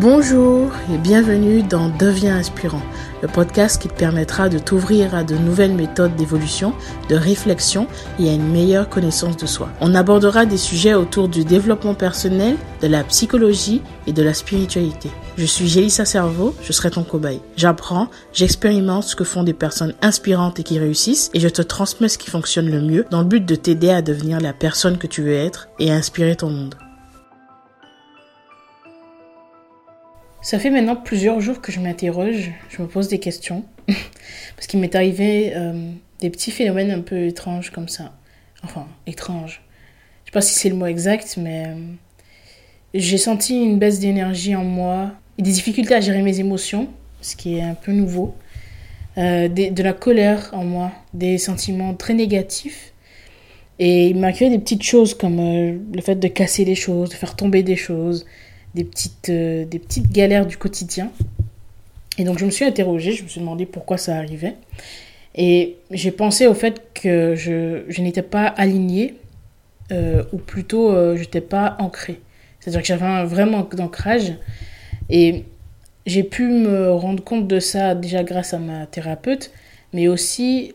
Bonjour et bienvenue dans Deviens inspirant, le podcast qui te permettra de t'ouvrir à de nouvelles méthodes d'évolution, de réflexion et à une meilleure connaissance de soi. On abordera des sujets autour du développement personnel, de la psychologie et de la spiritualité. Je suis Gélissa Cerveau, je serai ton cobaye. J'apprends, j'expérimente ce que font des personnes inspirantes et qui réussissent et je te transmets ce qui fonctionne le mieux dans le but de t'aider à devenir la personne que tu veux être et à inspirer ton monde. Ça fait maintenant plusieurs jours que je m'interroge, je me pose des questions, parce qu'il m'est arrivé euh, des petits phénomènes un peu étranges comme ça. Enfin, étranges. Je sais pas si c'est le mot exact, mais euh, j'ai senti une baisse d'énergie en moi et des difficultés à gérer mes émotions, ce qui est un peu nouveau. Euh, de la colère en moi, des sentiments très négatifs. Et il m'a créé des petites choses comme le fait de casser les choses, de faire tomber des choses, des petites, euh, des petites galères du quotidien. Et donc je me suis interrogée, je me suis demandé pourquoi ça arrivait. Et j'ai pensé au fait que je, je n'étais pas alignée, euh, ou plutôt euh, je n'étais pas ancrée. C'est-à-dire que j'avais un vrai manque d'ancrage. Et j'ai pu me rendre compte de ça déjà grâce à ma thérapeute, mais aussi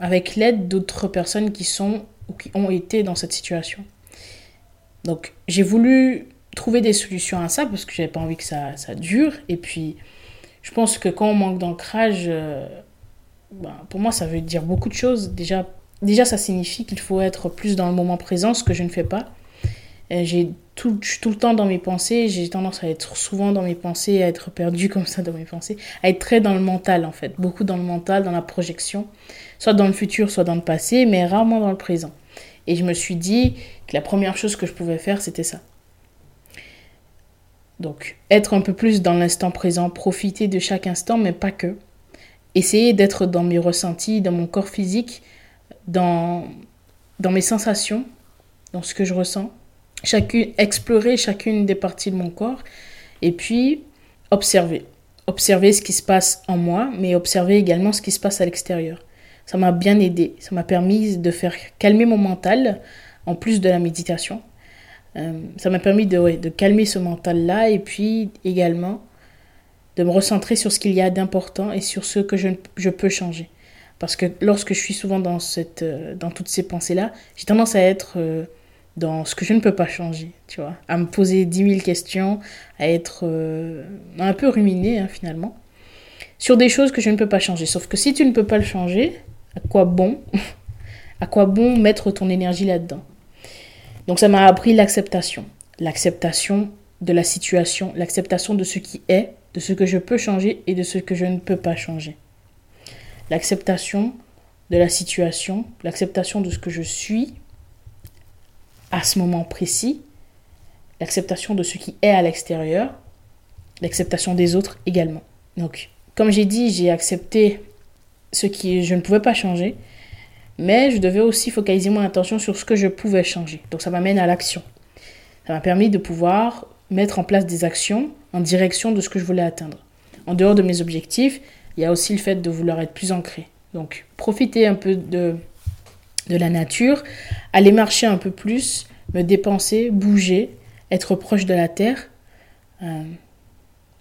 avec l'aide d'autres personnes qui sont ou qui ont été dans cette situation. Donc j'ai voulu trouver des solutions à ça parce que j'avais pas envie que ça, ça, dure. Et puis, je pense que quand on manque d'ancrage, euh, ben, pour moi, ça veut dire beaucoup de choses. Déjà, déjà ça signifie qu'il faut être plus dans le moment présent, ce que je ne fais pas. J'ai tout, je suis tout le temps dans mes pensées, j'ai tendance à être souvent dans mes pensées, à être perdu comme ça dans mes pensées, à être très dans le mental en fait, beaucoup dans le mental, dans la projection, soit dans le futur, soit dans le passé, mais rarement dans le présent. Et je me suis dit que la première chose que je pouvais faire, c'était ça. Donc, être un peu plus dans l'instant présent, profiter de chaque instant, mais pas que. Essayer d'être dans mes ressentis, dans mon corps physique, dans, dans mes sensations, dans ce que je ressens. Chacune, explorer chacune des parties de mon corps et puis observer. Observer ce qui se passe en moi, mais observer également ce qui se passe à l'extérieur. Ça m'a bien aidé. Ça m'a permis de faire calmer mon mental, en plus de la méditation. Euh, ça m'a permis de, calmer ce mental-là et puis également de me recentrer sur ce qu'il y a d'important et sur ce que je, peux changer. Parce que lorsque je suis souvent dans, euh, toutes ces pensées-là, j'ai tendance à être euh, dans ce que je ne peux pas changer, tu vois, à me poser 10 000 questions, à être un peu ruminé hein, finalement, sur des choses que je ne peux pas changer. Sauf que si tu ne peux pas le changer, à quoi bon? À quoi bon mettre ton énergie là-dedans? Donc ça m'a appris l'acceptation. L'acceptation de la situation, l'acceptation de ce qui est, de ce que je peux changer et de ce que je ne peux pas changer. L'acceptation de la situation, l'acceptation de ce que je suis à ce moment précis, l'acceptation de ce qui est à l'extérieur, l'acceptation des autres également. Donc, comme j'ai dit, j'ai accepté ce qui je ne pouvais pas changer mais je devais aussi focaliser mon attention sur ce que je pouvais changer. Donc ça m'amène à l'action. Ça m'a permis de pouvoir mettre en place des actions en direction de ce que je voulais atteindre. En dehors de mes objectifs, il y a aussi le fait de vouloir être plus ancré. Donc profiter un peu de, de la nature, aller marcher un peu plus, me dépenser, bouger, être proche de la terre. Euh,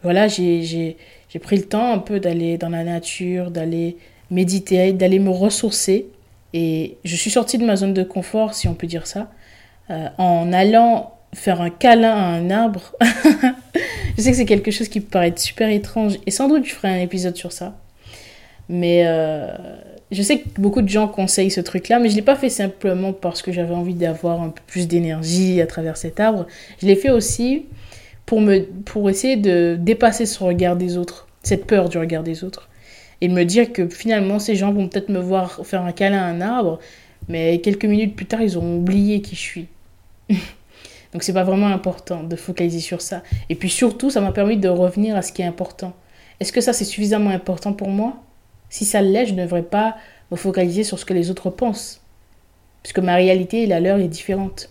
voilà, j'ai pris le temps un peu d'aller dans la nature, d'aller méditer, d'aller me ressourcer et je suis sortie de ma zone de confort, si on peut dire ça, euh, en allant faire un câlin à un arbre. je sais que c'est quelque chose qui peut paraître super étrange et sans doute je ferai un épisode sur ça. Mais euh, je sais que beaucoup de gens conseillent ce truc-là, mais je ne l'ai pas fait simplement parce que j'avais envie d'avoir un peu plus d'énergie à travers cet arbre. Je l'ai fait aussi pour, me, pour essayer de dépasser ce regard des autres, cette peur du regard des autres et me dire que finalement ces gens vont peut-être me voir faire un câlin à un arbre, mais quelques minutes plus tard ils ont oublié qui je suis. Donc c'est pas vraiment important de focaliser sur ça. Et puis surtout, ça m'a permis de revenir à ce qui est important. Est-ce que ça c'est suffisamment important pour moi? Si ça l'est, je ne devrais pas me focaliser sur ce que les autres pensent. Puisque ma réalité et la leur est différente.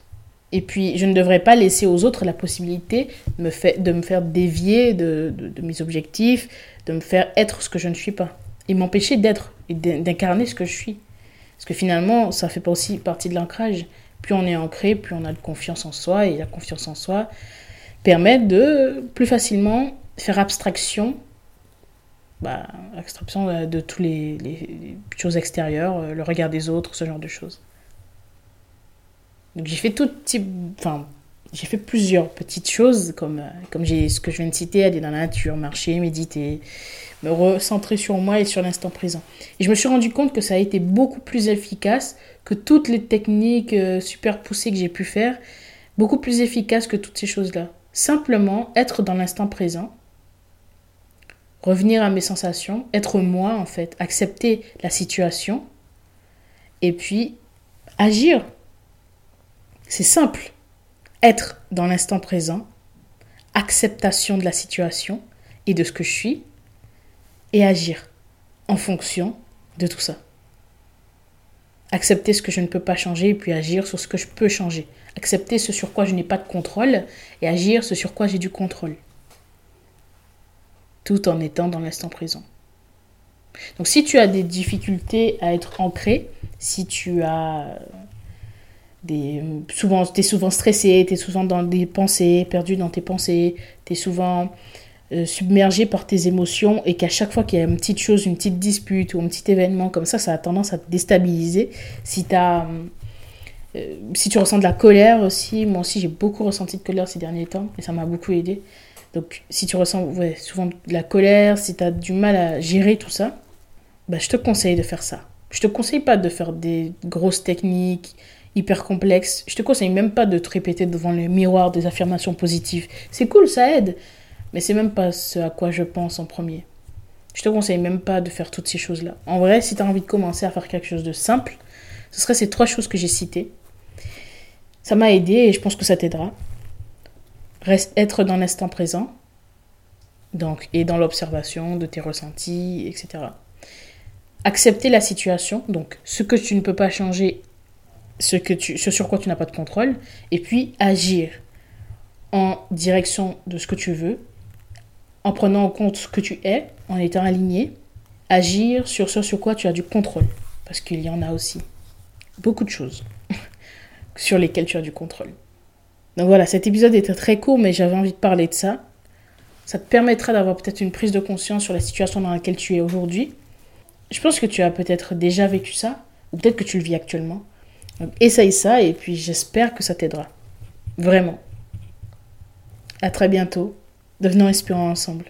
Et puis, je ne devrais pas laisser aux autres la possibilité de me, de faire dévier de, de, mes objectifs, de me faire être ce que je ne suis pas. Et m'empêcher d'être et d'incarner ce que je suis. Parce que finalement, ça fait pas aussi partie de l'ancrage. Plus on est ancré, plus on a de confiance en soi. Et la confiance en soi permet de plus facilement faire abstraction, bah, abstraction de toutes les, les, choses extérieures, le regard des autres, ce genre de choses. Donc j'ai fait tout type, enfin j'ai fait plusieurs petites choses comme comme j'ai ce que je viens de citer, aller dans la nature, marcher, méditer, me recentrer sur moi et sur l'instant présent. Et je me suis rendu compte que ça a été beaucoup plus efficace que toutes les techniques euh, super poussées que j'ai pu faire, beaucoup plus efficace que toutes ces choses-là. Simplement être dans l'instant présent, revenir à mes sensations, être moi en fait, accepter la situation et puis agir. C'est simple. Être dans l'instant présent, acceptation de la situation et de ce que je suis, et agir en fonction de tout ça. Accepter ce que je ne peux pas changer et puis agir sur ce que je peux changer. Accepter ce sur quoi je n'ai pas de contrôle et agir ce sur quoi j'ai du contrôle. Tout en étant dans l'instant présent. Donc si tu as des difficultés à être ancré, si tu as souvent tu es souvent stressé, tu es souvent dans des pensées, perdu dans tes pensées, tu es souvent euh, submergé par tes émotions et qu'à chaque fois qu'il y a une petite chose, une petite dispute ou un petit événement comme ça, ça a tendance à te déstabiliser. Si, as, euh, si tu ressens de la colère aussi, moi aussi j'ai beaucoup ressenti de colère ces derniers temps et ça m'a beaucoup aidé. Donc si tu ressens souvent de la colère, si tu as du mal à gérer tout ça, bah, je te conseille de faire ça. Je te conseille pas de faire des grosses techniques hyper complexes. Je te conseille même pas de te répéter devant le miroir des affirmations positives. C'est cool, ça aide. Mais c'est même pas ce à quoi je pense en premier. Je te conseille même pas de faire toutes ces choses-là. En vrai, si tu as envie de commencer à faire quelque chose de simple, ce serait ces trois choses que j'ai citées. Ça m'a aidé et je pense que ça t'aidera. Reste être dans l'instant présent. Donc, et dans l'observation de tes ressentis, etc. Accepter la situation, donc ce que tu ne peux pas changer, ce, que tu, ce sur quoi tu n'as pas de contrôle, et puis agir en direction de ce que tu veux en prenant en compte ce que tu es, en étant aligné, agir sur ce sur quoi tu as du contrôle. Parce qu'il y en a aussi beaucoup de choses sur lesquelles tu as du contrôle. Donc voilà, cet épisode était très court, mais j'avais envie de parler de ça. Ça te permettra d'avoir peut-être une prise de conscience sur la situation dans laquelle tu es aujourd'hui. Je pense que tu as peut-être déjà vécu ça, ou peut-être que tu le vis actuellement. Donc essaye ça, et puis j'espère que ça t'aidera. Vraiment. À très bientôt. Devenons inspirants ensemble.